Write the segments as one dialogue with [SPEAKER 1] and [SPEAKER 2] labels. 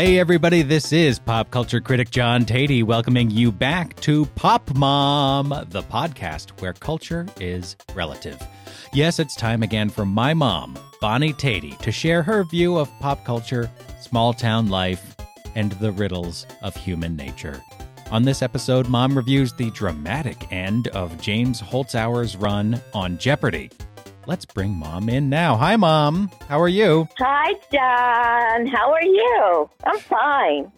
[SPEAKER 1] Hey, everybody, this is pop culture critic John Teti welcoming you back to Pop Mom, the podcast where culture is relative. Yes, it's time again for my mom, Bonnie Teti, to share her view of pop culture, small town life, and the riddles of human nature. On this episode, Mom reviews the dramatic end of James Holzhauer's run on Jeopardy! Let's bring Mom in now. Hi, Mom. How are you?
[SPEAKER 2] Hi, John. How are you? I'm fine.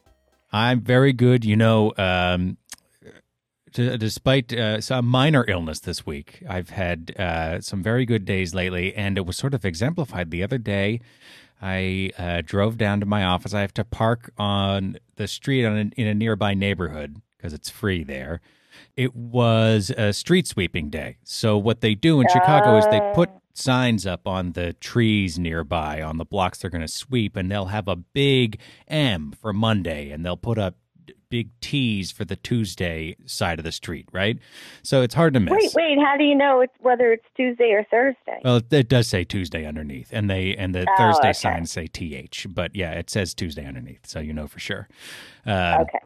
[SPEAKER 1] I'm very good. You know, um, d- despite uh, some minor illness this week, I've had uh, some very good days lately, and it was sort of exemplified the other day. I uh, drove down to my office. I have to park on the street on a, in a nearby neighborhood because it's free there. It was a street sweeping day. So, what they do in Chicago is they put signs up on the trees nearby on the blocks they're going to sweep, and they'll have a big M for Monday, and they'll put up big T's for the Tuesday side of the street, right? So it's hard to miss.
[SPEAKER 2] Wait, wait. How do you know it's whether it's Tuesday or Thursday?
[SPEAKER 1] Well, it, it does say Tuesday underneath, and they and the
[SPEAKER 2] Oh,
[SPEAKER 1] Thursday
[SPEAKER 2] okay.
[SPEAKER 1] signs say TH, but yeah, it says Tuesday underneath, so you know for sure. Um,
[SPEAKER 2] okay.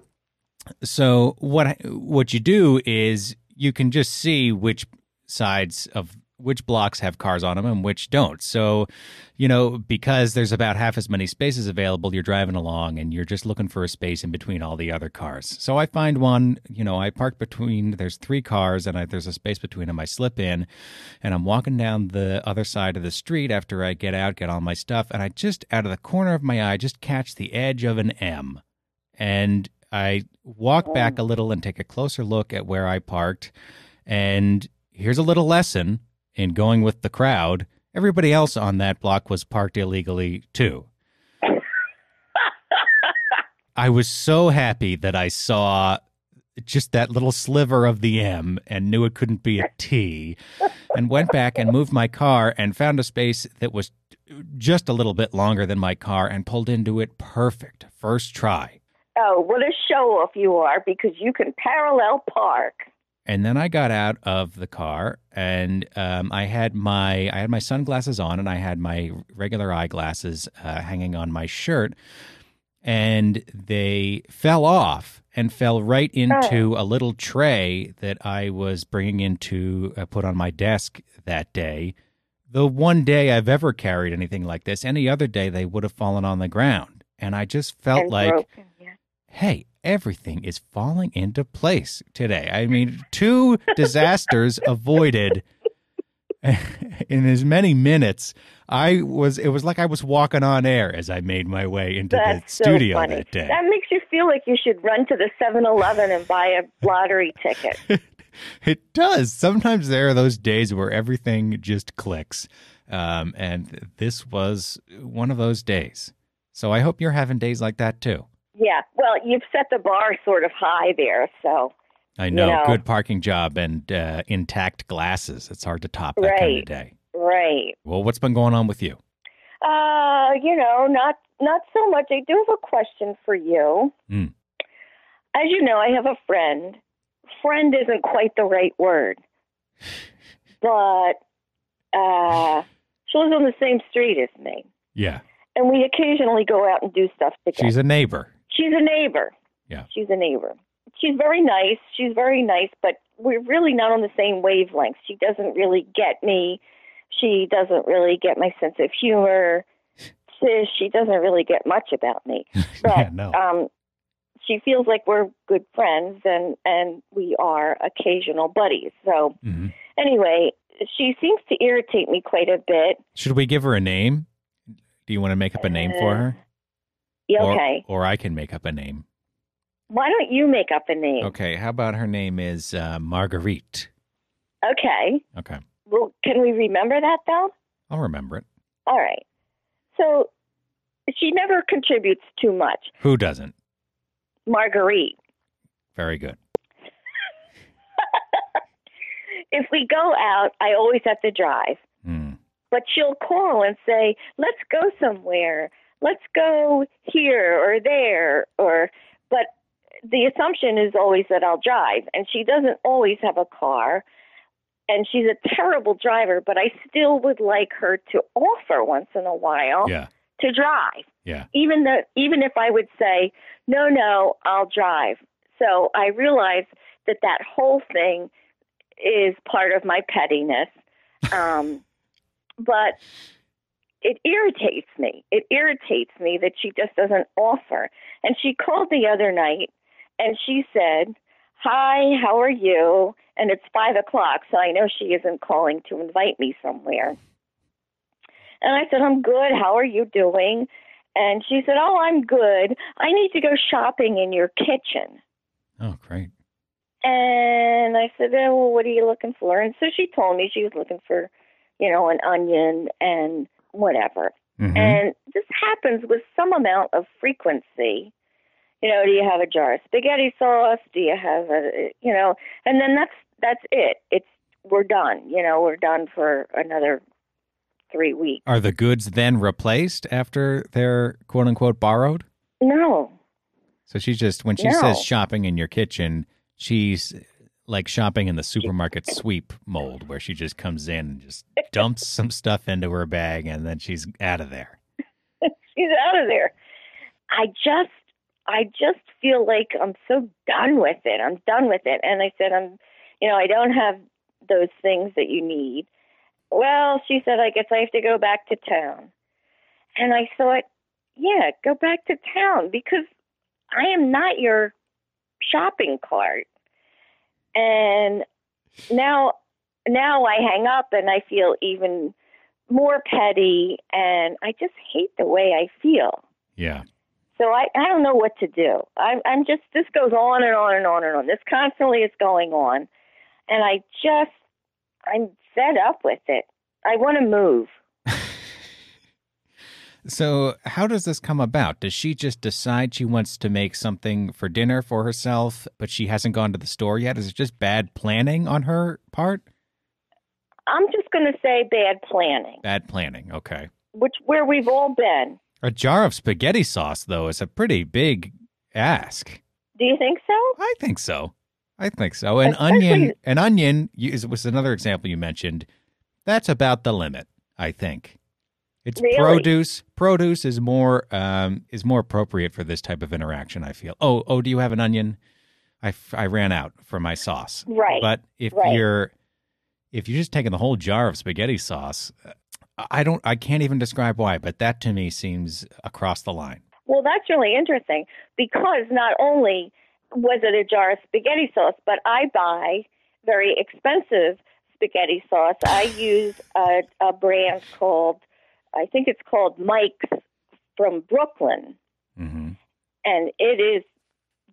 [SPEAKER 1] So what I- what you do is you can just see which sides of which blocks have cars on them and which don't. So, you know, because there's about half as many spaces available, you're driving along and you're just looking for a space in between all the other cars. So I find one, you know, I park between there's three cars and I, there's a space between them. I slip in and I'm walking down the other side of the street after I get out, get all my stuff, and I just out of the corner of my eye just catch the edge of an M and I walk back oh. a little and take a closer look at where I parked. And here's a little lesson in going with the crowd. Everybody else on that block was parked illegally too. I was so happy that I saw just that little sliver of the M and knew it couldn't be a T and went back and moved my car and found a space that was just a little bit longer than my car and pulled into it perfect. First try.
[SPEAKER 2] Oh, what a show off you are because you can parallel park.
[SPEAKER 1] And then I got out of the car and um, I had my I had my sunglasses on and I had my regular eyeglasses uh, hanging on my shirt, and they fell off and fell right into a little tray that I was bringing in to uh, put on my desk that day. The one day I've ever carried anything like this. Any other day they would have fallen on the ground, and I just felt
[SPEAKER 2] and
[SPEAKER 1] like
[SPEAKER 2] broken.
[SPEAKER 1] Hey, everything is falling into place today. I mean, two disasters avoided in as many minutes. I was it was like I was walking on air as I made my way into
[SPEAKER 2] That's
[SPEAKER 1] the studio
[SPEAKER 2] so funny.
[SPEAKER 1] that day.
[SPEAKER 2] That makes you feel like you should run to the 7-Eleven and buy a lottery ticket.
[SPEAKER 1] it does. Sometimes there are those days where everything just clicks. Um, and this was one of those days. So I hope you're having days like that too.
[SPEAKER 2] Yeah. Well, you've set the bar sort of high there, so
[SPEAKER 1] I know,
[SPEAKER 2] know.
[SPEAKER 1] good parking job and uh, intact glasses. It's hard to top that kind of
[SPEAKER 2] Right.
[SPEAKER 1] day.
[SPEAKER 2] right.
[SPEAKER 1] Well, what's been going on with you?
[SPEAKER 2] Uh, you know, not not so much. I do have a question for you.
[SPEAKER 1] Mm.
[SPEAKER 2] As you know, I have a friend. Friend isn't quite the right word, but uh, she lives on the same street as me,
[SPEAKER 1] Yeah,
[SPEAKER 2] and we occasionally go out and do stuff together.
[SPEAKER 1] she's a neighbor.
[SPEAKER 2] She's a neighbor.
[SPEAKER 1] Yeah.
[SPEAKER 2] She's a neighbor. She's very nice. She's very nice, but we're really not on the same wavelength. She doesn't really get me. She doesn't really get my sense of humor. She, she doesn't really get much about me. But
[SPEAKER 1] yeah, no.
[SPEAKER 2] um she feels like we're good friends and and we are occasional buddies. So
[SPEAKER 1] Mhm.
[SPEAKER 2] anyway, she seems to irritate me quite a bit.
[SPEAKER 1] Should we give her a name? Do you want to make up a name for her?
[SPEAKER 2] Yeah,
[SPEAKER 1] Or-
[SPEAKER 2] okay.
[SPEAKER 1] Or, I can make up a name.
[SPEAKER 2] Why don't you make up a name?
[SPEAKER 1] Okay, how about her name is uh, Marguerite?
[SPEAKER 2] Okay.
[SPEAKER 1] Okay,
[SPEAKER 2] Well, can we remember that though?
[SPEAKER 1] I'll remember it.
[SPEAKER 2] All right. So she never contributes too much.
[SPEAKER 1] Who doesn't?
[SPEAKER 2] Marguerite.
[SPEAKER 1] Very good.
[SPEAKER 2] if we go out, I always have to drive.
[SPEAKER 1] Hmm.
[SPEAKER 2] But she'll call and say, "Let's go somewhere. Let's go here or there." Or, but the assumption is always that I'll drive, and she doesn't always have a car. And she's a terrible driver, but I still would like her to offer once in a while
[SPEAKER 1] Yeah,
[SPEAKER 2] to drive.
[SPEAKER 1] Yeah.
[SPEAKER 2] Even though, even if I would say, no, no, I'll drive. So I realize that that whole thing is part of my pettiness. Um, but it irritates me. It irritates me that she just doesn't offer. And she called the other night and she said, Hi, how are you? And it's five o'clock, so I know she isn't calling to invite me somewhere. And I said, I'm good. How are you doing? And she said, Oh, I'm good. I need to go shopping in your kitchen.
[SPEAKER 1] Oh, great.
[SPEAKER 2] And I said, oh, well, what are you looking for? And so she told me she was looking for, you know, an onion and whatever.
[SPEAKER 1] Mhm.
[SPEAKER 2] And this happens with some amount of frequency. You know, do you have a jar of spaghetti sauce? Do you have a, you know, and then that's that's it. It's we're done. You know, we're done for another three weeks.
[SPEAKER 1] Are the goods then replaced after they're quote unquote borrowed?
[SPEAKER 2] No,
[SPEAKER 1] So she's just when she
[SPEAKER 2] No.
[SPEAKER 1] says shopping in your kitchen, she's like shopping in the supermarket sweep mold where she just comes in and just dumps some stuff into her bag and then she's out of there.
[SPEAKER 2] she's out of there. I just I just feel like I'm so done with it. I'm done with it. And I said, I'm you know, I don't have those things that you need. Well, she said, I guess I have to go back to town. And I thought, yeah, go back to town because I am not your shopping cart. And now now I hang up and I feel even more petty and I just hate the way I feel.
[SPEAKER 1] Yeah.
[SPEAKER 2] So I, I don't know what to do. I'm, I'm just, this goes on and on and on and on. This constantly is going on. And I just, I'm fed up with it. I want to move.
[SPEAKER 1] So, how does this come about? Does she just decide she wants to make something for dinner for herself, but she hasn't gone to the store yet? Is it just bad planning on her part?
[SPEAKER 2] I'm just going to say bad planning,
[SPEAKER 1] Bad planning. Okay.
[SPEAKER 2] which where we've all been.
[SPEAKER 1] A jar of spaghetti sauce, though, is a pretty big ask.
[SPEAKER 2] Do you think so?
[SPEAKER 1] I think so. I think so. An
[SPEAKER 2] Especially-
[SPEAKER 1] onion, an onion is- was another example you mentioned. That's about the limit. I think it's
[SPEAKER 2] Really?
[SPEAKER 1] produce. Produce is more um, is more appropriate for this type of interaction. I feel. Oh, oh, do you have an onion? I, f- I ran out for my sauce.
[SPEAKER 2] Right.
[SPEAKER 1] But if
[SPEAKER 2] Right.
[SPEAKER 1] you're if you're just taking the whole jar of spaghetti sauce, I don't. I can't even describe why. But that to me seems across the line.
[SPEAKER 2] Well, that's really interesting because not only was it a jar of spaghetti sauce, but I buy very expensive spaghetti sauce. I use a, a brand called, I think it's called Mike's from Brooklyn,
[SPEAKER 1] hmm
[SPEAKER 2] and it is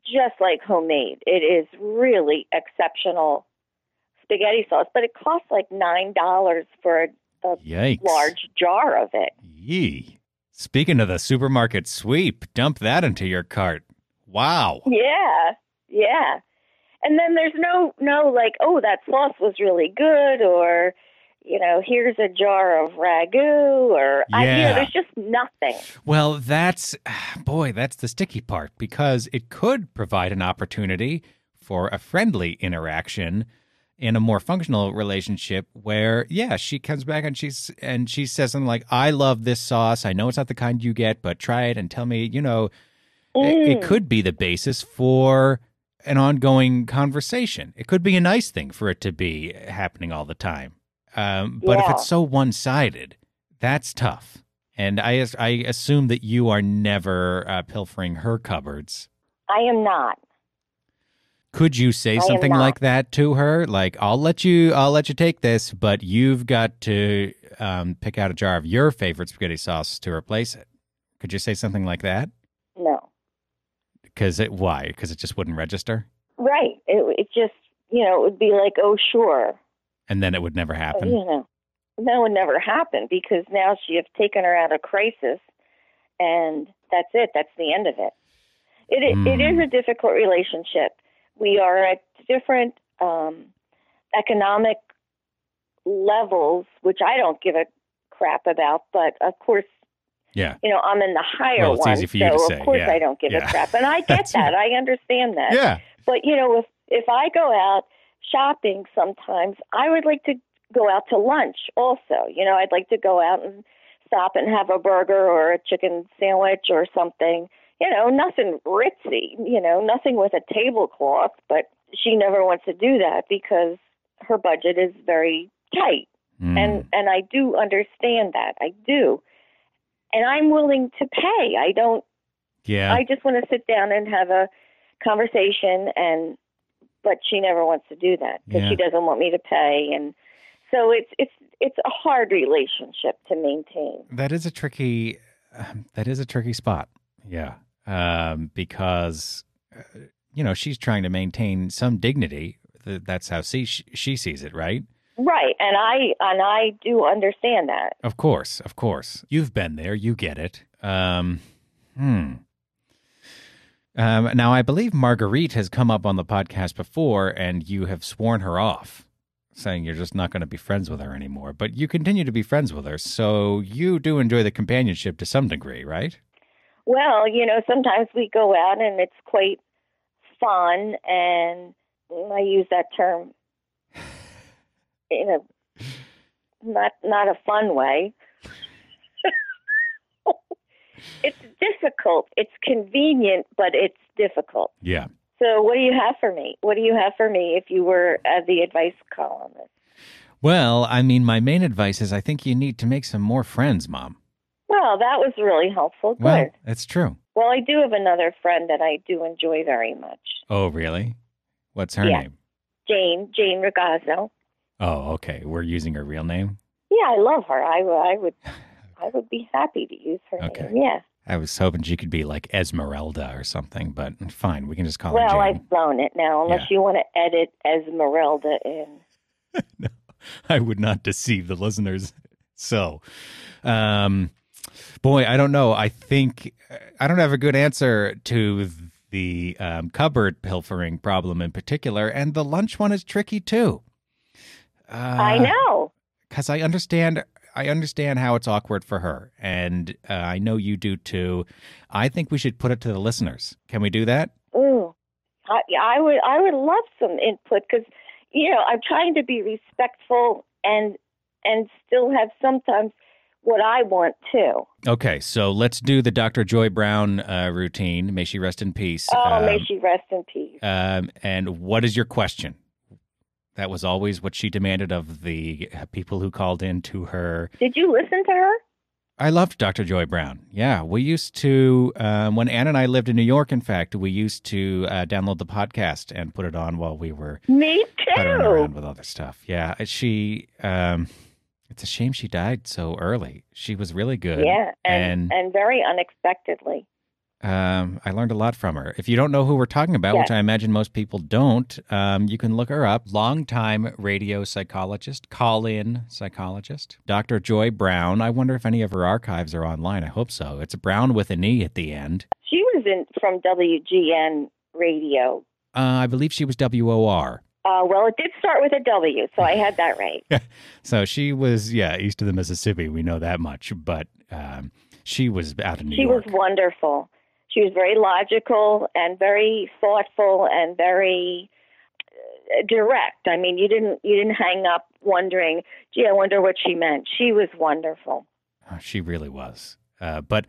[SPEAKER 2] just like homemade. It is really exceptional spaghetti sauce, but it costs like nine dollars for a, a
[SPEAKER 1] Yikes!
[SPEAKER 2] large jar of it.
[SPEAKER 1] Yee. Speaking of the supermarket sweep, dump that into your cart. Wow.
[SPEAKER 2] Yeah, yeah. And then there's no no like, oh, that sauce was really good, or you know, here's a jar of ragu, or I, you
[SPEAKER 1] Yeah.
[SPEAKER 2] know, there's just nothing.
[SPEAKER 1] Well, that's, boy, that's the sticky part because it could provide an opportunity for a friendly interaction in a more functional relationship where yeah she comes back and she's and she says something like i love this sauce i know it's not the kind you get but try it and tell me you know it, it
[SPEAKER 2] Mm.
[SPEAKER 1] could be the basis for an ongoing conversation. It could be a nice thing for it to be happening all the time. Um, but if it's so one sided, that's tough. And I, I assume that you are never uh, pilfering her cupboards.
[SPEAKER 2] I am not.
[SPEAKER 1] Could you say
[SPEAKER 2] I
[SPEAKER 1] something like that to her? Like, I'll let you, I'll let you take this, but you've got to um, pick out a jar of your favorite spaghetti sauce to replace it. Could you say something like that?
[SPEAKER 2] No.
[SPEAKER 1] Because it, why? Because it just wouldn't register,
[SPEAKER 2] Right. It, it just you know it would be like, oh, sure.
[SPEAKER 1] And then it would never happen.
[SPEAKER 2] You know, that would never happen because now she has taken her out of crisis, and that's it. That's the end of it. It it
[SPEAKER 1] Mm.
[SPEAKER 2] is a difficult relationship. We are at different um, economic levels, which I don't give a crap about. But of course,
[SPEAKER 1] Yeah.
[SPEAKER 2] you know, I'm in the higher
[SPEAKER 1] Well, it's
[SPEAKER 2] one,
[SPEAKER 1] easy for you
[SPEAKER 2] so of
[SPEAKER 1] say,
[SPEAKER 2] course
[SPEAKER 1] yeah.
[SPEAKER 2] I don't give
[SPEAKER 1] Yeah.
[SPEAKER 2] a crap, and I get that. I understand that.
[SPEAKER 1] Yeah.
[SPEAKER 2] But you know, if if I go out shopping sometimes, I would like to go out to lunch also. You know, I'd like to go out and stop and have a burger or a chicken sandwich or something. You know, nothing ritzy, you know, nothing with a tablecloth, but she never wants to do that because her budget is very tight.
[SPEAKER 1] Mm.
[SPEAKER 2] And and I do understand that. I do. And I'm willing to pay. I don't
[SPEAKER 1] yeah.
[SPEAKER 2] I just want to sit down and have a conversation and but she never wants to do that because
[SPEAKER 1] Yeah.
[SPEAKER 2] she doesn't want me to pay and so it's it's it's a hard relationship to maintain.
[SPEAKER 1] That is a tricky. um, That is a tricky spot. Yeah, um, because uh, you know she's trying to maintain some dignity. That's how she she sees it, right?
[SPEAKER 2] Right, and I and I do understand that.
[SPEAKER 1] Of course, of course. You've been there. You get it. Um, hmm. Um, now, I believe Marguerite has come up on the podcast before, and you have sworn her off, saying you're just not going to be friends with her anymore. But you continue to be friends with her, so you do enjoy the companionship to some degree, right?
[SPEAKER 2] Well, you know, sometimes we go out and it's quite fun, and I use that term in a not not a fun way. It's difficult. It's convenient, but it's difficult.
[SPEAKER 1] Yeah.
[SPEAKER 2] So, what do you have for me? What do you have for me if you were uh, the advice columnist?
[SPEAKER 1] Well, I mean, my main advice is I think you need to make some more friends, Mom.
[SPEAKER 2] Well, that was really helpful. Good.
[SPEAKER 1] Well, it's true.
[SPEAKER 2] Well, I do have another friend that I do enjoy very much.
[SPEAKER 1] Oh, really? What's her
[SPEAKER 2] Yeah.
[SPEAKER 1] name?
[SPEAKER 2] Jane, Jane Ragazzo.
[SPEAKER 1] Oh, okay. We're using her real name.
[SPEAKER 2] Yeah, I love her. I, I would I would be happy to use her
[SPEAKER 1] Okay.
[SPEAKER 2] name. Yeah.
[SPEAKER 1] I was hoping she could be like Esmeralda or something, but fine, we can just call her
[SPEAKER 2] Well, I've blown it now, unless
[SPEAKER 1] Yeah.
[SPEAKER 2] you want to edit Esmeralda in.
[SPEAKER 1] no, I would not deceive the listeners. So, um, boy, I don't know. I think I don't have a good answer to the um, cupboard pilfering problem in particular, and the lunch one is tricky too. Uh,
[SPEAKER 2] I know.
[SPEAKER 1] because I understand. I understand how it's awkward for her, and uh, I know you do too. I think we should put it to the listeners. Can we do that?
[SPEAKER 2] Ooh, I, I would I would love some input because you know I'm trying to be respectful and and still have sometimes what I want too.
[SPEAKER 1] Okay, so let's do the Dr. Joy Browne uh, routine. May she rest in peace.
[SPEAKER 2] Oh, may
[SPEAKER 1] Um,
[SPEAKER 2] she rest in peace.
[SPEAKER 1] Um, and what is your question? That was always what she demanded of the uh, people who called in to her.
[SPEAKER 2] Did you listen to her?
[SPEAKER 1] I loved Dr. Joy Browne. Yeah, we used to, um, when Ann and I lived in New York, in fact, we used to uh, download the podcast and put it on while we were
[SPEAKER 2] Me too.
[SPEAKER 1] around with other stuff. Yeah, she, um, it's a shame she died so early. She was really good.
[SPEAKER 2] Yeah,
[SPEAKER 1] and-
[SPEAKER 2] and, and very unexpectedly.
[SPEAKER 1] Um, I learned a lot from her. If you don't know who we're talking about, which I imagine most people don't, um, you can look her up. Longtime radio psychologist, call in psychologist, Dr. Joy Browne. I wonder if any of her archives are online. I hope so. It's Brown with an E at the end.
[SPEAKER 2] She was in from WGN radio.
[SPEAKER 1] Uh, I believe she was WOR.
[SPEAKER 2] Uh, well, it did start with a W, so I had that right.
[SPEAKER 1] So she was, yeah, east of the Mississippi. We know that much. But um, she was out of New
[SPEAKER 2] she
[SPEAKER 1] York.
[SPEAKER 2] was wonderful. She was very logical and very thoughtful and very uh, direct. I mean, you didn't you didn't hang up wondering, "Gee, I wonder what she meant." She was wonderful.
[SPEAKER 1] Oh, she really was. Uh, but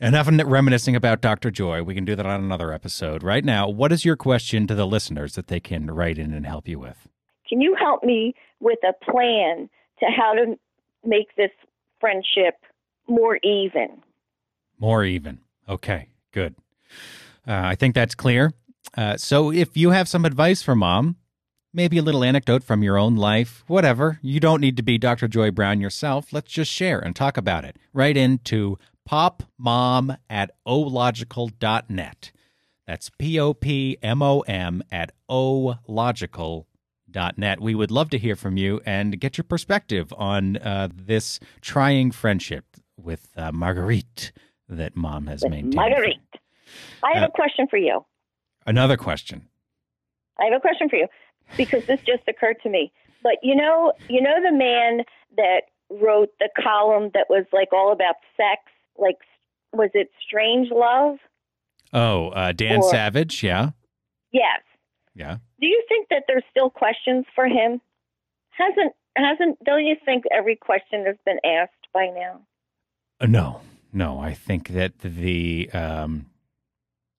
[SPEAKER 1] enough of reminiscing about Dr. Joy. We can do that on another episode. Right now, what is your question to the listeners that they can write in and help you with?
[SPEAKER 2] Can you help me with a plan to how to make this friendship more even?
[SPEAKER 1] More even. Okay, good. Uh, I think that's clear. Uh, so if you have some advice for mom, maybe a little anecdote from your own life, whatever, you don't need to be Dr. Joy Browne yourself. Let's just share and talk about it. Write into popmom at ological.net. That's P O P M O M at ological.net. We would love to hear from you and get your perspective on uh, this trying friendship with uh, Marguerite that mom has maintained.
[SPEAKER 2] Marguerite. I have
[SPEAKER 1] Uh,
[SPEAKER 2] a question for you.
[SPEAKER 1] Another question.
[SPEAKER 2] I have a question for you because this just occurred to me. But you know, you know the man that wrote the column that was like all about sex, like was it Strange Love?
[SPEAKER 1] Oh, uh, Dan
[SPEAKER 2] Or-
[SPEAKER 1] Savage. Yeah.
[SPEAKER 2] Yes.
[SPEAKER 1] Yeah.
[SPEAKER 2] Do you think that there's still questions for him? Hasn't hasn't don't you think every question has been asked by now?
[SPEAKER 1] Uh, no, no. I think that the um,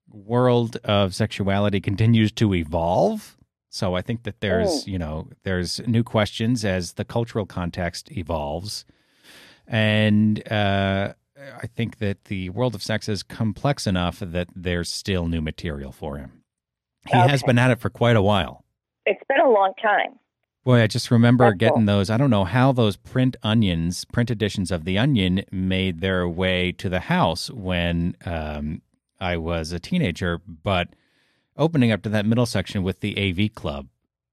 [SPEAKER 1] world of sexuality continues to evolve. So I think that there's, you know, there's new questions as the cultural context evolves. And uh, I think that the world of sex is complex enough that there's still new material for him. He has been at it for quite a while.
[SPEAKER 2] It's been a long time.
[SPEAKER 1] Boy, I just remember
[SPEAKER 2] That's
[SPEAKER 1] getting
[SPEAKER 2] cool.
[SPEAKER 1] those. I don't know how those print onions, print editions of The Onion, made their way to the house when um, I was a teenager. But opening up to that middle section with the AV Club,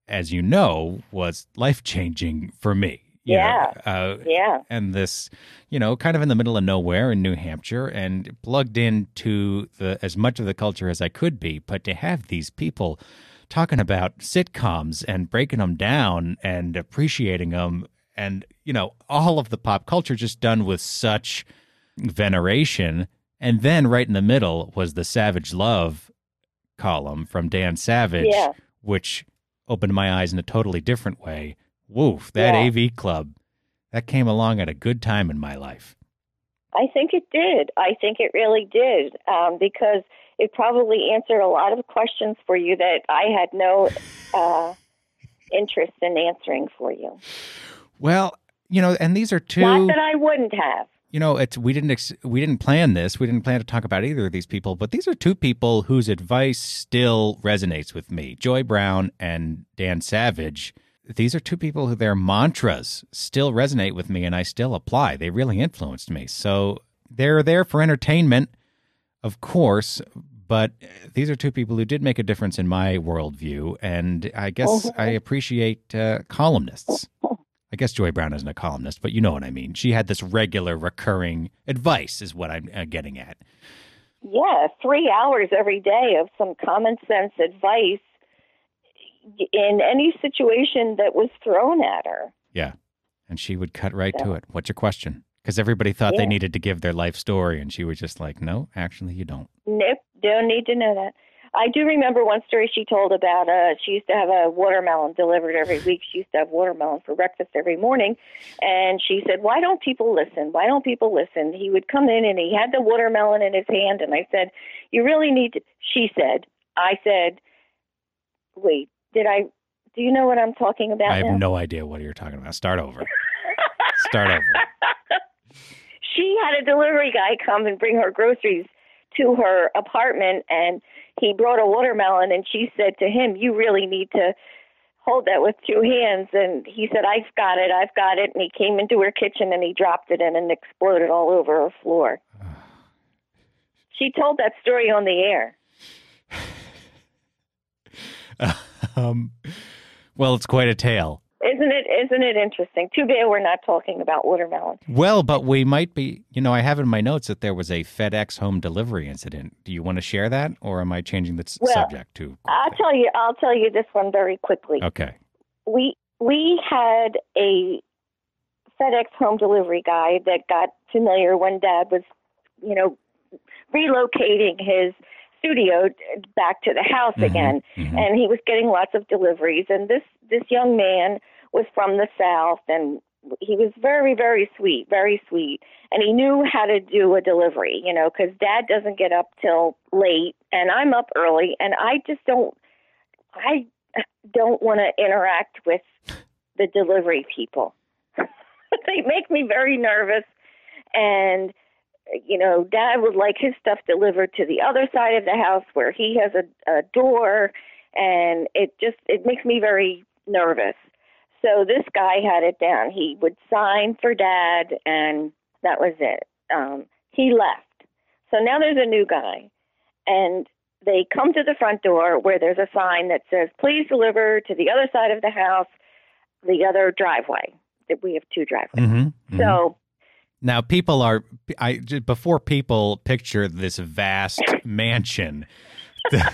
[SPEAKER 1] as you know, was life changing for me. You know,
[SPEAKER 2] Yeah.
[SPEAKER 1] uh,
[SPEAKER 2] Yeah.
[SPEAKER 1] and this, you know, kind of in the middle of nowhere in New Hampshire and plugged into the as much of the culture as I could be, but to have these people talking about sitcoms and breaking them down and appreciating them and you know all of the pop culture just done with such veneration and then right in the middle was the savage love column from Dan Savage
[SPEAKER 2] Yeah.
[SPEAKER 1] which opened my eyes in a totally different way woof that
[SPEAKER 2] Yeah.
[SPEAKER 1] AV club that came along at a good time in my life
[SPEAKER 2] I think it did. I think it really did um, because it probably answered a lot of questions for you that I had no uh, interest in answering for you.
[SPEAKER 1] well you know and these are two
[SPEAKER 2] Not that I wouldn't have.
[SPEAKER 1] you know it's we didn't ex- we didn't plan this we didn't plan to talk about either of these people but these are two people whose advice still resonates with me joy browne and dan savage these are two people who their mantras still resonate with me and i still apply they really influenced me so they're there for entertainment of course but these are two people who did make a difference in my worldview and i guess i appreciate uh, columnists I guess Joy Browne isn't a columnist, but you know what I mean. She had this regular, recurring advice, is what I'm uh, getting at.
[SPEAKER 2] Yeah, three hours every day of some common sense advice in any situation that was thrown at her.
[SPEAKER 1] Yeah. And she would cut right to it. What's your question? Because everybody thought they needed to give their life story, and she was just like, no, actually, you don't.
[SPEAKER 2] Nope, don't need to know that. I do remember one story she told about uh she used to have a watermelon delivered every week. She used to have watermelon for breakfast every morning and she said, "Why don't people listen? Why don't people listen?" He would come in and he had the watermelon in his hand and I said, "You really need to." She said, I said, "Wait, did I do you know what I'm talking about
[SPEAKER 1] I have
[SPEAKER 2] now?"
[SPEAKER 1] no idea what you're talking about. Start over. Start over.
[SPEAKER 2] she had a delivery guy come and bring her groceries to her apartment and he brought a watermelon and she said to him you really need to hold that with two hands. And he said i've got it i've got it. And he came into her kitchen and he dropped it in and exploded all over her floor. She told that story on the air.
[SPEAKER 1] Um, well, it's quite a tale.
[SPEAKER 2] Isn't it isn't it interesting Today we're not talking about watermelon
[SPEAKER 1] Well, but we might be, you know, I have in my notes that there was a FedEx home delivery incident. Do you want to share that, or am I changing the
[SPEAKER 2] Well,
[SPEAKER 1] subject to?
[SPEAKER 2] i'll tell you i'll tell you this one very quickly
[SPEAKER 1] Okay.
[SPEAKER 2] we we had a FedEx home delivery guy that got familiar when Dad was, you know, relocating his studio back to the house
[SPEAKER 1] Mhm,
[SPEAKER 2] again,
[SPEAKER 1] mhm.
[SPEAKER 2] and he was getting lots of deliveries. And this this young man was from the South, and he was very very sweet, very sweet, and he knew how to do a delivery, you know, because Dad doesn't get up till late, and I'm up early, and I just don't, I don't want to interact with the delivery people. they make me very nervous. And, you know, dad would like his stuff delivered to the other side of the house where he has a, a door. And it just, it makes me very nervous. So this guy had it down. He would sign for dad, and that was it. Um, he left. So now there's a new guy. And they come to the front door where there's a sign that says, please deliver to the other side of the house, the other driveway. That We have two driveways.
[SPEAKER 1] Mhm, mhm.
[SPEAKER 2] So,
[SPEAKER 1] Now, people are I before people picture this vast mansion. The,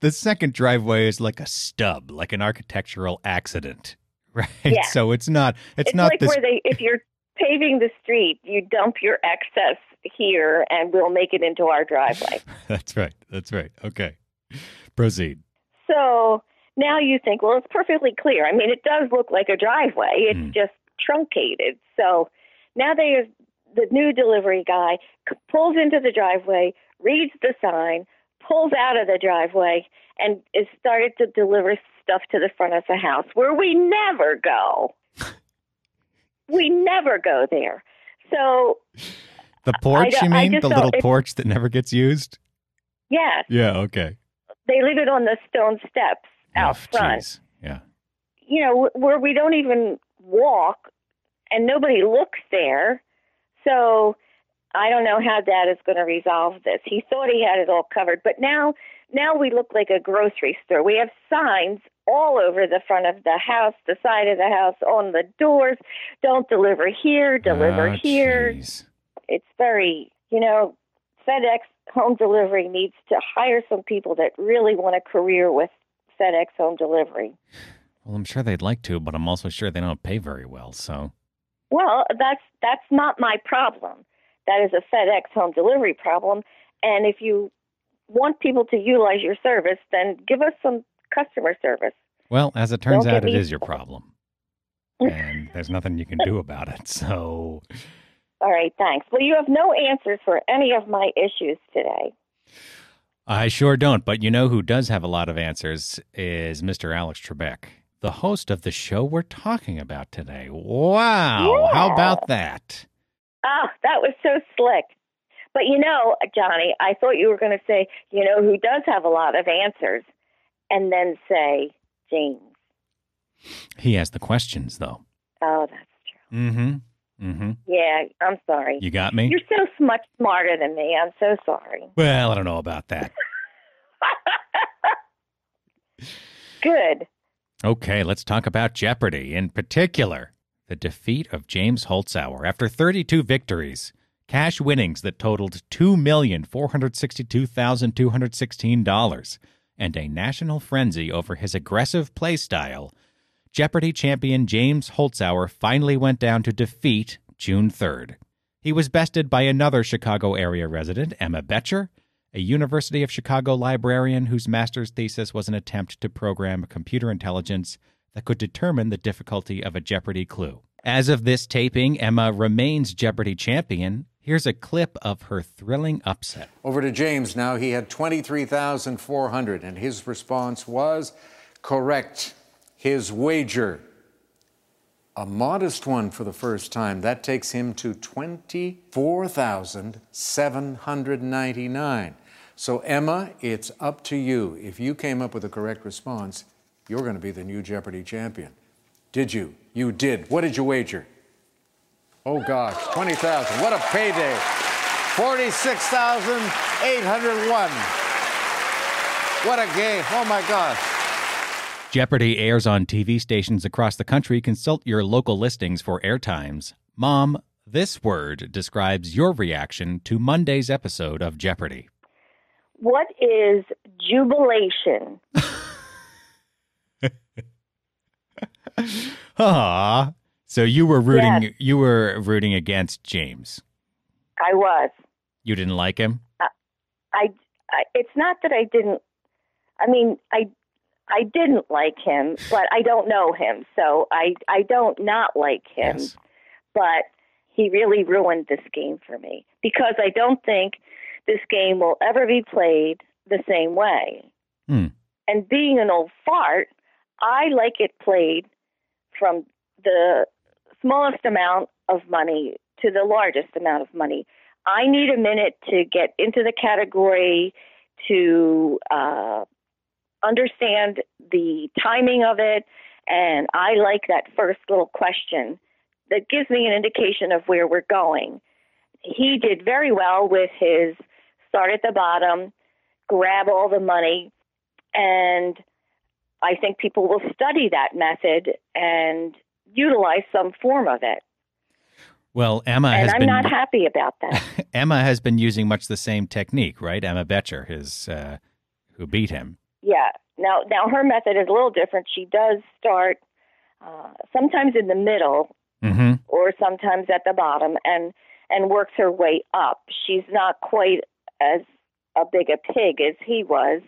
[SPEAKER 1] the second driveway is like a stub, like an architectural accident, right?
[SPEAKER 2] Yeah.
[SPEAKER 1] So it's not it's,
[SPEAKER 2] it's
[SPEAKER 1] not
[SPEAKER 2] like
[SPEAKER 1] this.
[SPEAKER 2] where they, if you're paving the street, you dump your excess here and we'll make it into our driveway.
[SPEAKER 1] That's right. That's right. Okay, proceed.
[SPEAKER 2] so now you think, well, it's perfectly clear. I mean, it does look like a driveway, it's
[SPEAKER 1] Mm.
[SPEAKER 2] just truncated. So now they the new delivery guy pulls into the driveway, reads the sign, pulls out of the driveway, and is started to deliver stuff to the front of the house where we never go. we never go there. So,
[SPEAKER 1] The porch, you mean? The little porch that never gets used?
[SPEAKER 2] yes,
[SPEAKER 1] Yeah, okay.
[SPEAKER 2] they leave it on the stone steps oh, out
[SPEAKER 1] Oh,
[SPEAKER 2] front.
[SPEAKER 1] jeez. Yeah.
[SPEAKER 2] you know, where we don't even walk and nobody looks there. So I don't know how Dad is going to resolve this. He thought he had it all covered, but now now we look like a grocery store. We have signs all over the front of the house, the side of the house, on the doors. Don't deliver here, deliver
[SPEAKER 1] Oh,
[SPEAKER 2] here.
[SPEAKER 1] jeez.
[SPEAKER 2] It's very, you know, FedEx home delivery needs to hire some people that really want a career with FedEx home delivery.
[SPEAKER 1] Well, I'm sure they'd like to, but I'm also sure they don't pay very well. So,
[SPEAKER 2] Well, that's that's not my problem. That is a FedEx home delivery problem. And if you want people to utilize your service, then give us some customer service.
[SPEAKER 1] well, as it turns
[SPEAKER 2] Don't
[SPEAKER 1] out, it
[SPEAKER 2] me
[SPEAKER 1] is your problem. and there's nothing you can do about it. So,
[SPEAKER 2] All right, thanks. Well, you have no answers for any of my issues today.
[SPEAKER 1] I sure don't. But you know who does have a lot of answers is Mr. Alex Trebek, the host of the show we're talking about today. Wow. How about that?
[SPEAKER 2] Oh, that was so slick. But you know, Johnny, I thought you were going to say, you know, who does have a lot of answers, and then say James.
[SPEAKER 1] He has the questions, though.
[SPEAKER 2] Oh, that's true.
[SPEAKER 1] Mm hmm. Mm hmm.
[SPEAKER 2] Yeah, I'm sorry.
[SPEAKER 1] You got me?
[SPEAKER 2] You're so much smarter than me. I'm so sorry.
[SPEAKER 1] Well, I don't know about that.
[SPEAKER 2] Good.
[SPEAKER 1] Okay, let's talk about Jeopardy. In particular, the defeat of James Holzhauer after 32 victories, cash winnings that totaled $2,462,216, and a national frenzy over his aggressive play style. Jeopardy champion James Holzhauer finally went down to defeat June 3rd. He was bested by another Chicago area resident, Emma Boettcher, a University of Chicago librarian whose master's thesis was an attempt to program computer intelligence that could determine the difficulty of a Jeopardy clue. As of this taping, Emma remains Jeopardy champion. Here's a clip of her thrilling upset.
[SPEAKER 3] Over to James now. He had 23,400, and his response was correct. His wager, a modest one for the first time, that takes him to 24,799. So, Emma, it's up to you. If you came up with the correct response, you're going to be the new Jeopardy champion. Did you? You did. What did you wager? Oh gosh, 20,000. What a payday. 46,801. What a game. Oh my gosh.
[SPEAKER 1] Jeopardy airs on TV stations across the country. Consult your local listings for airtimes. Mom, this word describes your reaction to Monday's episode of Jeopardy.
[SPEAKER 2] What is jubilation?
[SPEAKER 1] Ah, so you were rooting
[SPEAKER 2] Yes.
[SPEAKER 1] you were rooting against James.
[SPEAKER 2] I was.
[SPEAKER 1] You didn't like him?
[SPEAKER 2] I, I. It's not that I didn't. I mean, I. I didn't like him, but I don't know him, so I. I don't not like him.
[SPEAKER 1] Yes.
[SPEAKER 2] But he really ruined this game for me because I don't think this game will ever be played the same way.
[SPEAKER 1] Hmm.
[SPEAKER 2] And being an old fart, I like it played from the smallest amount of money to the largest amount of money. I need a minute to get into the category, to uh, understand the timing of it, and I like that first little question that gives me an indication of where we're going. He did very well with his start at the bottom, grab all the money, and I think people will study that method and utilize some form of it.
[SPEAKER 1] Well, Emma
[SPEAKER 2] And
[SPEAKER 1] has
[SPEAKER 2] I'm
[SPEAKER 1] been
[SPEAKER 2] not happy about that.
[SPEAKER 1] Emma has been using much the same technique, right? Emma Boettcher, his uh, who beat him.
[SPEAKER 2] yeah. Now, now her method is a little different. She does start uh, sometimes in the middle
[SPEAKER 1] Mm-hmm.
[SPEAKER 2] or sometimes at the bottom and and works her way up. She's not quite as a big a pig as he was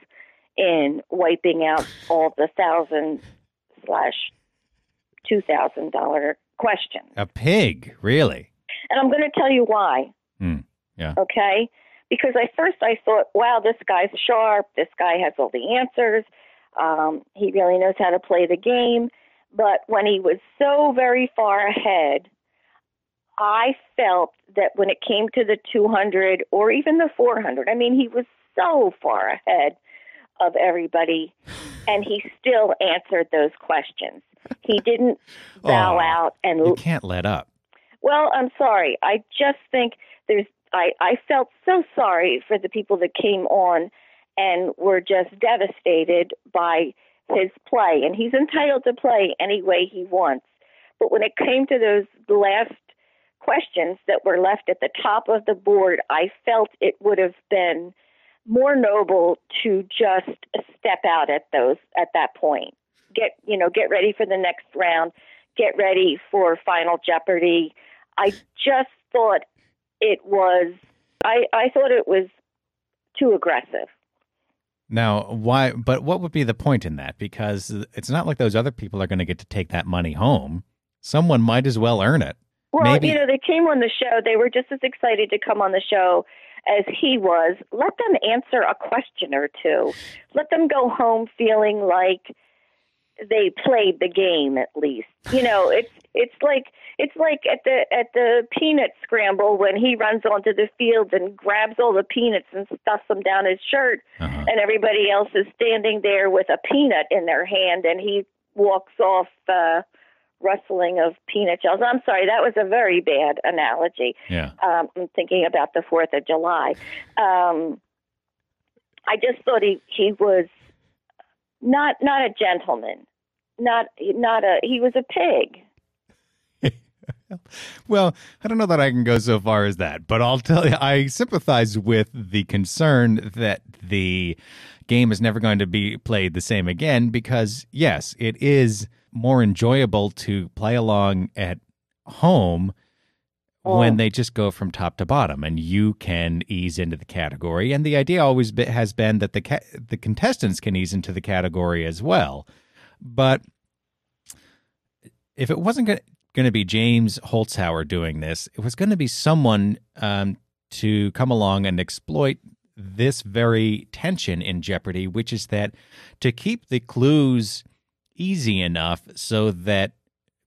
[SPEAKER 2] in wiping out all the thousand slash two thousand dollar questions.
[SPEAKER 1] A pig, really?
[SPEAKER 2] And I'm going to tell you why.
[SPEAKER 1] Mm, yeah.
[SPEAKER 2] Okay? Because I first I thought, wow, this guy's sharp. This guy has all the answers. Um, he really knows how to play the game. But when he was so very far ahead, I felt that when it came to the 200 or even the 400, I mean, he was so far ahead of everybody, and he still answered those questions. He didn't bow
[SPEAKER 1] Oh,
[SPEAKER 2] out and
[SPEAKER 1] You can't let up.
[SPEAKER 2] well, I'm sorry. I just think there's I I felt so sorry for the people that came on and were just devastated by his play and he's entitled to play any way he wants. But when it came to those last questions that were left at the top of the board, I felt it would have been more noble to just step out at those at that point. Get you know, get ready for the next round, get ready for Final Jeopardy. I just thought it was I, I thought it was too aggressive.
[SPEAKER 1] Now, why? But what would be the point in that? Because it's not like those other people are going to get to take that money home. Someone might as well earn it.
[SPEAKER 2] Well,
[SPEAKER 1] Maybe-
[SPEAKER 2] you know, they came on the show. They were just as excited to come on the show as he was. Let them answer a question or two. Let them go home feeling like they played the game at least. You know, it's it's like it's like at the at the peanut scramble when he runs onto the field and grabs all the peanuts and stuffs them down his shirt
[SPEAKER 1] Uh-huh.
[SPEAKER 2] and everybody else is standing there with a peanut in their hand and he walks off uh rustling of peanut shells. I'm sorry, that was a very bad analogy.
[SPEAKER 1] Yeah.
[SPEAKER 2] Um, I'm thinking about the Fourth of July. Um, I just thought he he was not not a gentleman, not not a he was a pig.
[SPEAKER 1] Well, I don't know that I can go so far as that, but I'll tell you, I sympathize with the concern that the game is never going to be played the same again because, yes, it is more enjoyable to play along at home oh. when
[SPEAKER 2] Oh.
[SPEAKER 1] they just go from top to bottom and you can ease into the category. And the idea always be, has been that the ca- the contestants can ease into the category as well. But if it wasn't going to be James Holzhauer doing this, it was going to be someone um, to come along and exploit this very tension in Jeopardy, which is that to keep the clues easy enough so that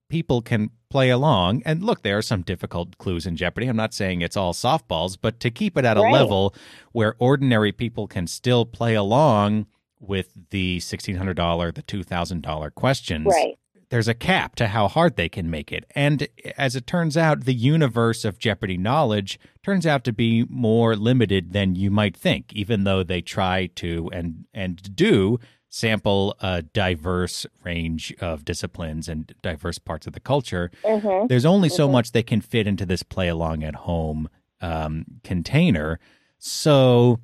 [SPEAKER 1] people can play along. And look, there are some difficult clues in Jeopardy. I'm not saying it's all softballs, but to keep it at a
[SPEAKER 2] Right.
[SPEAKER 1] level where ordinary people can still play along with the $1,600, the $2,000 questions
[SPEAKER 2] Right.
[SPEAKER 1] There's a cap to how hard they can make it. And as it turns out, the universe of Jeopardy knowledge turns out to be more limited than you might think, even though they try to and and do sample a diverse range of disciplines and diverse parts of the culture.
[SPEAKER 2] Mhm.
[SPEAKER 1] There's only so much they can fit into this play along at home um, container. So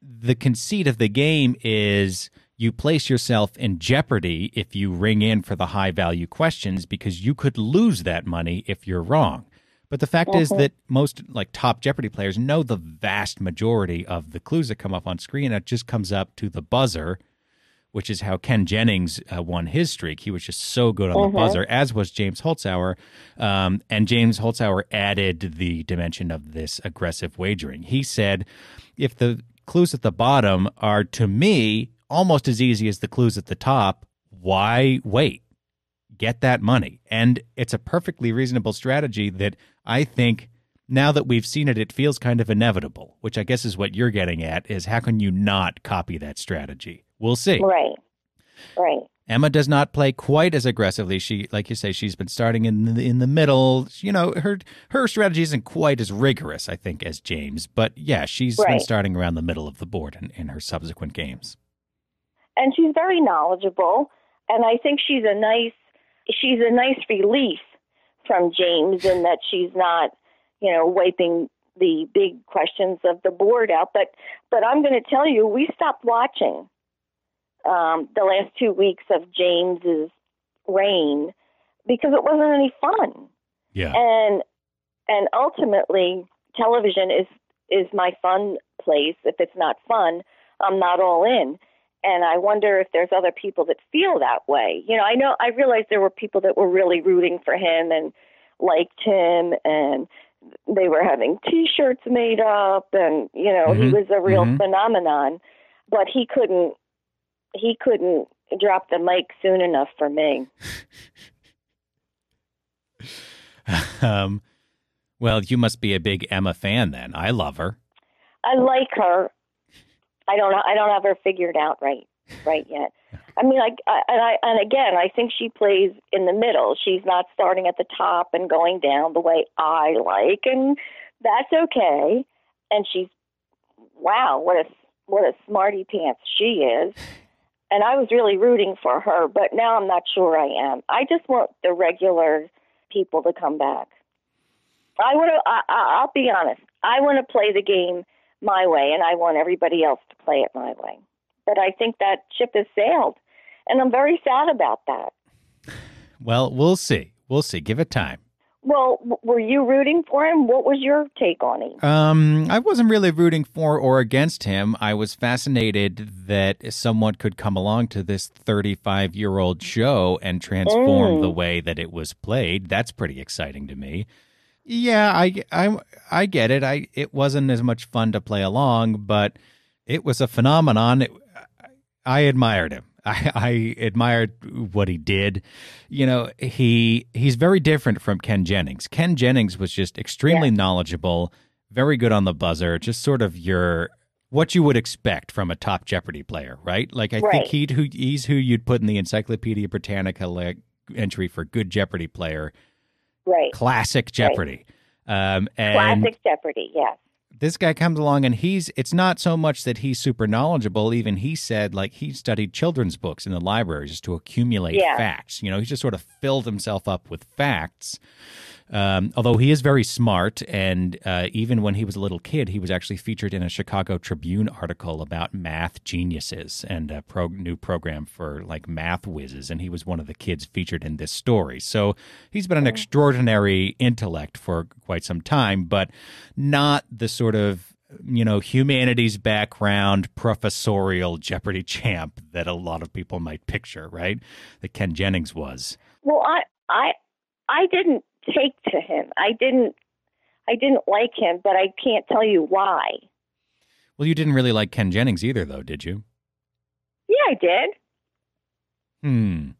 [SPEAKER 1] the conceit of the game is you place yourself in jeopardy if you ring in for the high value questions because you could lose that money if you're wrong. But the fact is that most like top Jeopardy players know the vast majority of the clues that come up on screen. It just comes up to the buzzer, which is how Ken Jennings uh, won his streak. He was just so good on the buzzer, as was James Holzhauer. Um, and James Holzhauer added the dimension of this aggressive wagering. He said, if the clues at the bottom are to me almost as easy as the clues at the top, why wait? Get that money. And it's a perfectly reasonable strategy that I think now that we've seen it, it feels kind of inevitable, which I guess is what you're getting at is how can you not copy that strategy? We'll see.
[SPEAKER 2] Right. Right.
[SPEAKER 1] Emma does not play quite as aggressively. She, like you say, she's been starting in the, in the middle. You know, her her strategy isn't quite as rigorous, I think, as James. But yeah, she's been starting around the middle of the board in, in her subsequent games.
[SPEAKER 2] And she's very knowledgeable. And i think she's a nice she's a nice relief from james in that she's not you know wiping the big questions of the board out. But but i'm going to tell you we stopped watching um the last two weeks of james's reign because it wasn't any fun.
[SPEAKER 1] Yeah.
[SPEAKER 2] and and ultimately television is is my fun place. If it's not fun i'm not all in and i wonder if there's other people that feel that way you know i know i realized there were people that were really rooting for him and liked him and they were having T-shirts made up, and you know he
[SPEAKER 1] Mhm.
[SPEAKER 2] was a real
[SPEAKER 1] Mhm.
[SPEAKER 2] phenomenon. But he couldn't he couldn't drop the mic soon enough for me.
[SPEAKER 1] um, well, you must be a big Emma fan then. I love her.
[SPEAKER 2] I like her. I don't I don't have her figured out right right yet. I mean, like, I, and I and again, I think she plays in the middle. She's not starting at the top and going down the way I like, and that's okay. And she's wow, what a what a smarty pants she is. And I was really rooting for her, but now I'm not sure I am. I just want the regular people to come back. I want to. I- I'll be honest. I want to play the game my way, and I want everybody else to play it my way. But I think that ship has sailed, and I'm very sad about that.
[SPEAKER 1] Well, we'll see. We'll see. Give it time.
[SPEAKER 2] Well, were you rooting for him? What was your take on him?
[SPEAKER 1] Um, I wasn't really rooting for or against him. I was fascinated that someone could come along to this 35 year old show and transform
[SPEAKER 2] Mm.
[SPEAKER 1] the way that it was played. That's pretty exciting to me. Yeah, I, I, I get it. I it wasn't as much fun to play along, but it was a phenomenon. It, I admired him. I, I admired what he did. You know, he he's very different from Ken Jennings. Ken Jennings was just extremely knowledgeable, very good on the buzzer, just sort of your what you would expect from a top Jeopardy player, right? Like I think
[SPEAKER 2] Right.
[SPEAKER 1] he who he's who you'd put in the Encyclopedia Britannica like entry for good Jeopardy player,
[SPEAKER 2] Right.
[SPEAKER 1] classic Jeopardy. Um, and
[SPEAKER 2] Classic Jeopardy, yes.
[SPEAKER 1] this guy comes along and he's it's not so much that he's super knowledgeable even he said like he studied children's books in the library just to accumulate
[SPEAKER 2] Yeah.
[SPEAKER 1] facts you know he just sort of filled himself up with facts um, although he is very smart and uh, even when he was a little kid he was actually featured in a chicago tribune article about math geniuses and a pro- new program for like math whizzes and he was one of the kids featured in this story. So he's been an extraordinary intellect for quite some time but not the sort of you know humanities background professorial jeopardy champ that a lot of people might picture right? That ken jennings was.
[SPEAKER 2] Well, I I I didn't take to him. I didn't I didn't like him, but I can't tell you why.
[SPEAKER 1] well you didn't really like ken jennings either though did you
[SPEAKER 2] Yeah, I did.
[SPEAKER 1] hmm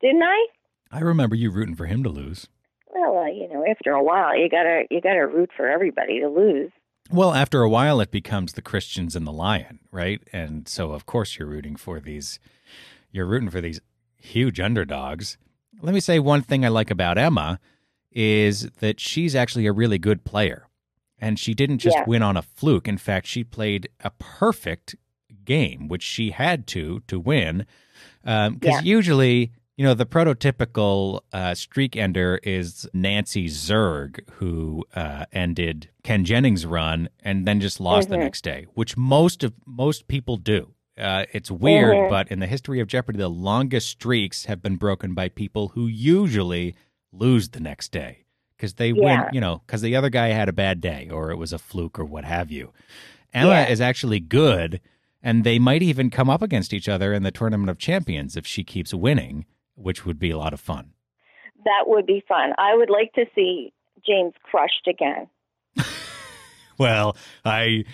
[SPEAKER 2] Didn't I?
[SPEAKER 1] i remember you rooting for him to lose
[SPEAKER 2] Well, uh, you know, after a while, you gotta you gotta root for everybody to lose.
[SPEAKER 1] Well, after a while, it becomes the Christians and the lion, right? And so, of course, you're rooting for these. You're rooting for these huge underdogs. Let me say one thing I like about Emma is that she's actually a really good player, and she didn't just
[SPEAKER 2] Yeah.
[SPEAKER 1] win on a fluke. In fact, she played a perfect game, which she had to to win. Because
[SPEAKER 2] Yeah.
[SPEAKER 1] usually, you know, the prototypical uh, streak ender is Nancy Zerg, who uh, ended Ken Jennings' run and then just lost the
[SPEAKER 2] Mhm.
[SPEAKER 1] next day, which most of most people do. Uh, it's weird,
[SPEAKER 2] Mhm.
[SPEAKER 1] but in the history of Jeopardy, the longest streaks have been broken by people who usually lose the next day because they win, you know, because the other guy had a bad day or it was a fluke or what have you. Emma
[SPEAKER 2] Yeah.
[SPEAKER 1] is actually good, and they might even come up against each other in the Tournament of Champions if she keeps winning, which would be a lot of fun.
[SPEAKER 2] That would be fun. I would like to see James crushed again.
[SPEAKER 1] Well, I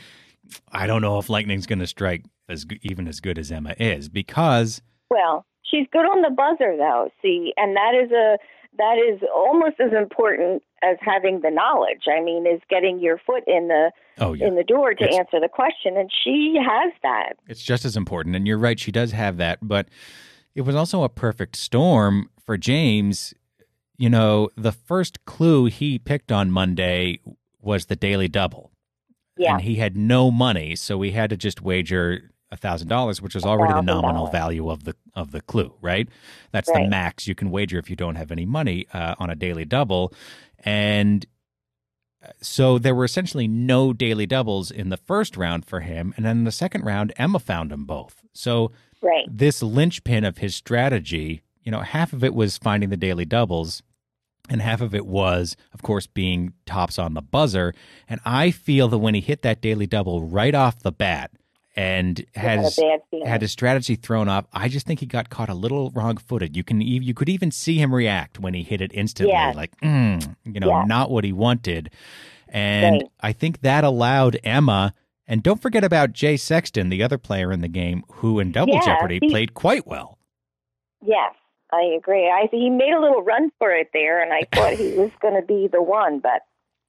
[SPEAKER 1] I don't know if lightning's going to strike as even as good as Emma is because
[SPEAKER 2] Well, she's good on the buzzer though. See, and that is a that is almost as important as having the knowledge. I mean, is getting your foot in the
[SPEAKER 1] oh yeah,
[SPEAKER 2] in the door to
[SPEAKER 1] It's-
[SPEAKER 2] answer the question, and she has that.
[SPEAKER 1] it's just as important. And you're right, she does have that, but it was also a perfect storm for James. You know, the first clue he picked on Monday was the daily double.
[SPEAKER 2] Yeah,
[SPEAKER 1] and he had no money, so we had to just wager thousand dollars, which is already the nominal value of the of the clue, right? That's the max you can wager if you don't have any money uh, on a daily double, and uh, so there were essentially no daily doubles in the first round for him, and then in the second round, Emma found them both. So
[SPEAKER 2] right.
[SPEAKER 1] this linchpin of his strategy, you know, half of it was finding the daily doubles, and half of it was, of course, being tops on the buzzer. And I feel that when he hit that daily double right off the bat, and had
[SPEAKER 2] had
[SPEAKER 1] his, had his strategy thrown off. I just think he got caught a little wrong-footed. You can you could even see him react when he hit it instantly,
[SPEAKER 2] Yes.
[SPEAKER 1] like mm, you know,
[SPEAKER 2] Yes.
[SPEAKER 1] not what he wanted. And
[SPEAKER 2] Right.
[SPEAKER 1] I think that allowed Emma. And don't forget about Jay Sexton, the other player in the game, who in Double Jeopardy
[SPEAKER 2] he-
[SPEAKER 1] played quite well.
[SPEAKER 2] Yes, I agree. I he made a little run for it there, and I thought he was going to be the one, but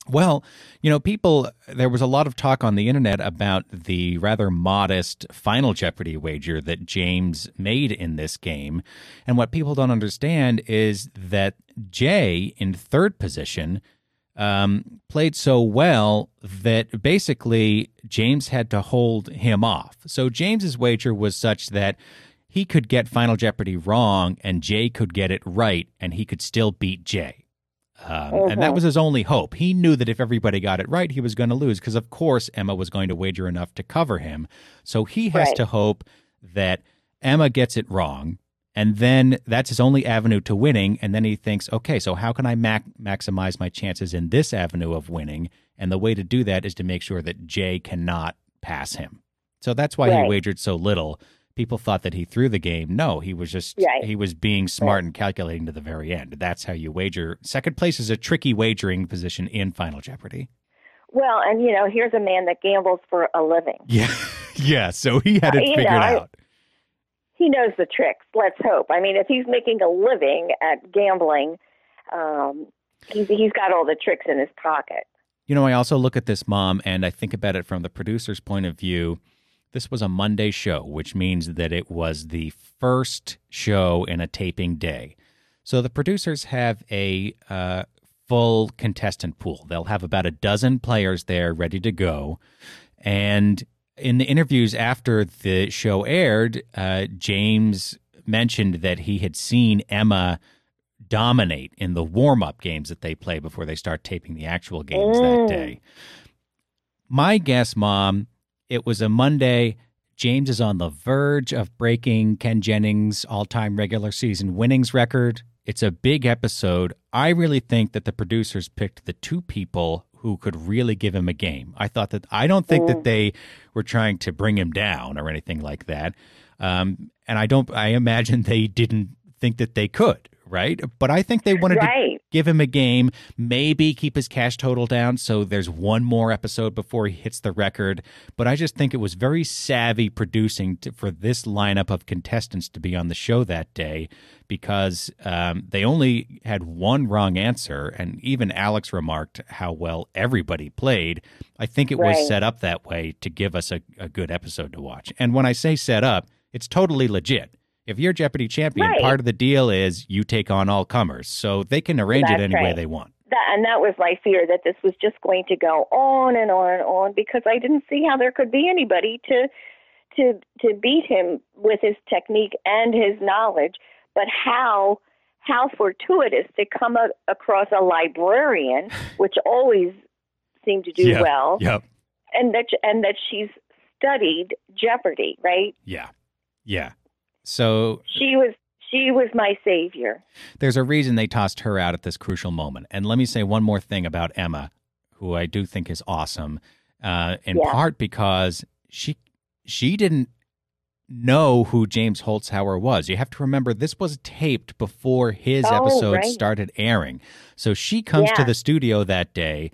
[SPEAKER 1] Well, you know, people, there was a lot of talk on the internet about the rather modest Final Jeopardy wager that James made in this game. And what people don't understand is that Jay, in third position, um, played so well that basically James had to hold him off. So James's wager was such that he could get Final Jeopardy wrong and Jay could get it right and he could still beat Jay. Um, And that was his only hope. He knew that if everybody got it right, he was going to lose because, of course, Emma was going to wager enough to cover him. So he has
[SPEAKER 2] Right.
[SPEAKER 1] to hope that Emma gets it wrong. And then that's his only avenue to winning. And then he thinks, okay, so how can I mac- maximize my chances in this avenue of winning? And the way to do that is to make sure that Jay cannot pass him. So that's why he wagered so little. People thought that he threw the game. No, he was just
[SPEAKER 2] Right.
[SPEAKER 1] he was being smart and calculating to the very end. That's how you wager. Second place is a tricky wagering position in Final Jeopardy.
[SPEAKER 2] well, and you know, here's a man that gambles for a living.
[SPEAKER 1] Yeah, yeah. So he had it
[SPEAKER 2] Uh,
[SPEAKER 1] figured
[SPEAKER 2] know, I-
[SPEAKER 1] out.
[SPEAKER 2] He knows the tricks. Let's hope. I mean, if he's making a living at gambling, um, he's he's got all the tricks in his pocket.
[SPEAKER 1] You know, I also look at this mom and I think about it from the producer's point of view. This was a Monday show, which means that it was the first show in a taping day. So the producers have a uh, full contestant pool. They'll have about a dozen players there ready to go. And in the interviews after the show aired, uh, James mentioned that he had seen Emma dominate in the warm up games that they play before they start taping the actual games that
[SPEAKER 2] Mm.
[SPEAKER 1] day. My guess, Mom, it was a Monday. James is on the verge of breaking Ken Jennings' all time regular season winnings record. It's a big episode. I really think that the producers picked the two people who could really give him a game. I thought that, I don't think that they were trying to bring him down or anything like that. Um, and I don't, I imagine they didn't think that they could, right? But I think they wanted to give him a game, maybe keep his cash total down so there's one more episode before he hits the record. But I just think it was very savvy producing to, for this lineup of contestants to be on the show that day because um, they only had one wrong answer. And even Alex remarked how well everybody played. I think it was set up that way to give us a, a good episode to watch. And when I say set up, it's totally legit. If you're Jeopardy champion,
[SPEAKER 2] Right.
[SPEAKER 1] part of the deal is you take on all comers. So they can arrange it
[SPEAKER 2] That's
[SPEAKER 1] any way they want.
[SPEAKER 2] That, and that was my fear that this was just going to go on and on and on because I didn't see how there could be anybody to to to beat him with his technique and his knowledge. But how how fortuitous to come a, across a librarian, which always seemed to do
[SPEAKER 1] Yeah.
[SPEAKER 2] well,
[SPEAKER 1] Yep.
[SPEAKER 2] and that and that she's studied Jeopardy, right?
[SPEAKER 1] Yeah. Yeah. So
[SPEAKER 2] She was she was my savior.
[SPEAKER 1] there's a reason they tossed her out at this crucial moment. And let me say one more thing about Emma, who I do think is awesome, uh, in
[SPEAKER 2] Yeah.
[SPEAKER 1] part because she she didn't know who James Holzhauer was. You have to remember this was taped before his
[SPEAKER 2] Oh,
[SPEAKER 1] episode
[SPEAKER 2] right.
[SPEAKER 1] started airing. So she comes to the studio that day.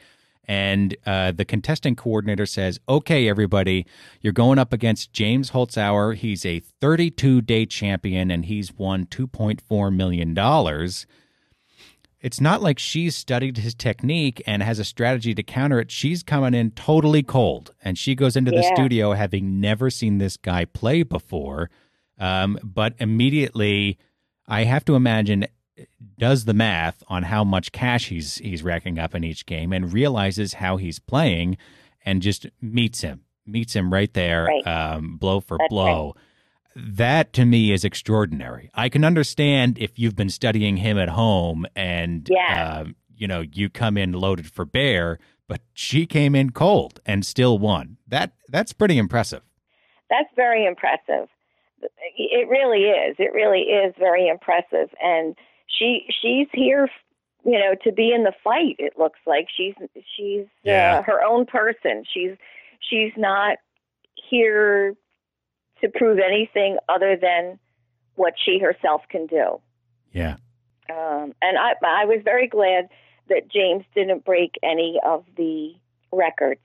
[SPEAKER 1] And uh, the contestant coordinator says, Okay, everybody, you're going up against James Holzhauer. He's a 32 day champion and he's won $2.4 million. It's not like she's studied his technique and has a strategy to counter it. She's coming in totally cold. And she goes into the studio having never seen this guy play before. Um, but immediately, I have to imagine, does the math on how much cash he's he's racking up in each game and realizes how he's playing and just meets him, meets him right there,
[SPEAKER 2] Right.
[SPEAKER 1] um, blow for
[SPEAKER 2] That's
[SPEAKER 1] blow. That to me is extraordinary. I can understand if you've been studying him at home and
[SPEAKER 2] Yeah.
[SPEAKER 1] um, you know you come in loaded for bear, but she came in cold and still won. That that's pretty impressive.
[SPEAKER 2] That's very impressive. It really is. It really is very impressive. And she she's here, you know, to be in the fight. It looks like she's she's
[SPEAKER 1] Yeah.
[SPEAKER 2] uh, her own person. She's she's not here to prove anything other than what she herself can do.
[SPEAKER 1] Yeah.
[SPEAKER 2] Um, and I, I was very glad that James didn't break any of the records.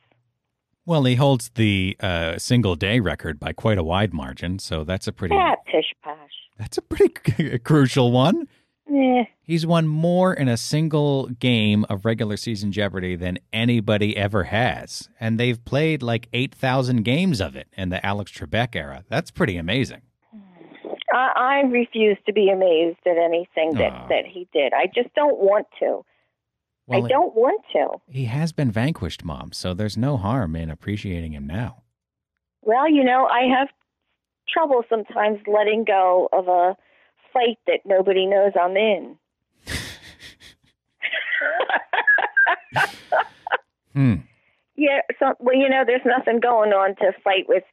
[SPEAKER 1] Well, he holds the uh, single day record by quite a wide margin, so that's a pretty
[SPEAKER 2] Ah, pish posh.
[SPEAKER 1] that's a pretty crucial one.
[SPEAKER 2] Eh,
[SPEAKER 1] He's won more in a single game of regular season Jeopardy than anybody ever has, and they've played like eight thousand games of it in the Alex Trebek era. That's pretty amazing.
[SPEAKER 2] I, I refuse to be amazed at anything that, that he did. I just don't want to.
[SPEAKER 1] Well,
[SPEAKER 2] I don't want to.
[SPEAKER 1] He has been vanquished, Mom, so there's no harm in appreciating him now.
[SPEAKER 2] Well, you know, I have trouble sometimes letting go of a fight that nobody knows I'm in.
[SPEAKER 1] Hmm.
[SPEAKER 2] yeah, so well, you know, there's nothing going on to fight with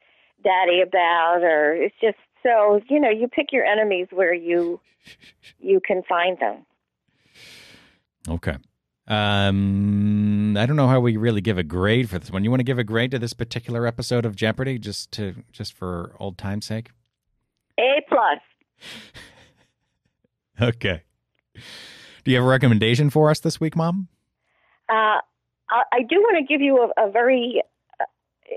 [SPEAKER 2] daddy about or it's just so, you know, you pick your enemies where you you can find them.
[SPEAKER 1] Okay. Um, I don't know how we really give a grade for this one. You want to give a grade to this particular episode of Jeopardy, just to just for old time's sake?
[SPEAKER 2] A plus.
[SPEAKER 1] Okay. Do you have a recommendation for us this week, Mom?
[SPEAKER 2] Uh, I, I do want to give you a, a very, uh,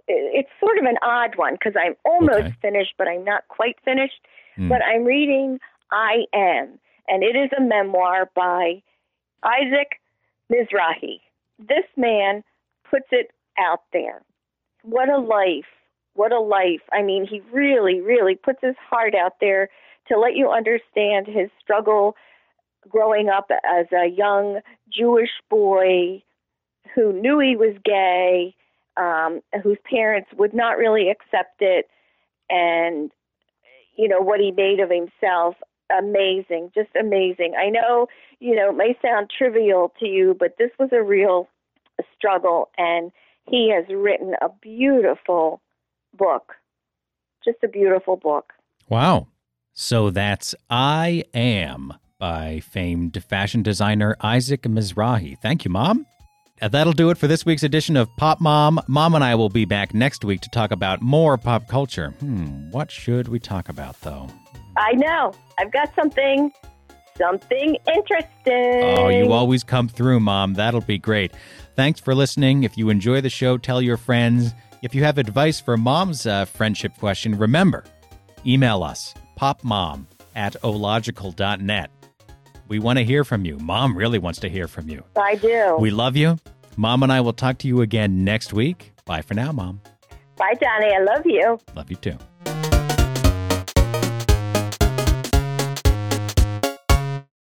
[SPEAKER 2] it's sort of an odd one because I'm almost
[SPEAKER 1] Okay.
[SPEAKER 2] finished, but I'm not quite finished.
[SPEAKER 1] Hmm.
[SPEAKER 2] But I'm reading I Am, and it is a memoir by Isaac Mizrahi. This man puts it out there. What a life. What a life. I mean, he really, really puts his heart out there to let you understand his struggle growing up as a young Jewish boy who knew he was gay, um, whose parents would not really accept it, and you know what he made of himself. Amazing, just amazing. I know you know it may sound trivial to you, but this was a real struggle, and he has written a beautiful book, just a beautiful book.
[SPEAKER 1] Wow. So that's I Am by famed fashion designer Isaac Mizrahi. Thank you, Mom. That'll do it for this week's edition of Pop Mom. Mom and I will be back next week to talk about more pop culture. Hmm, what should we talk about, though?
[SPEAKER 2] I know. I've got something, something interesting.
[SPEAKER 1] Oh, you always come through, Mom. That'll be great. Thanks for listening. If you enjoy the show, tell your friends. If you have advice for Mom's uh, friendship question, remember, email us, popmom at ological.net. We want to hear from you. Mom really wants to hear from you.
[SPEAKER 2] I do.
[SPEAKER 1] We love you. Mom and I will talk to you again next week. Bye for now, Mom.
[SPEAKER 2] Bye, Johnny. I love you.
[SPEAKER 1] Love you too.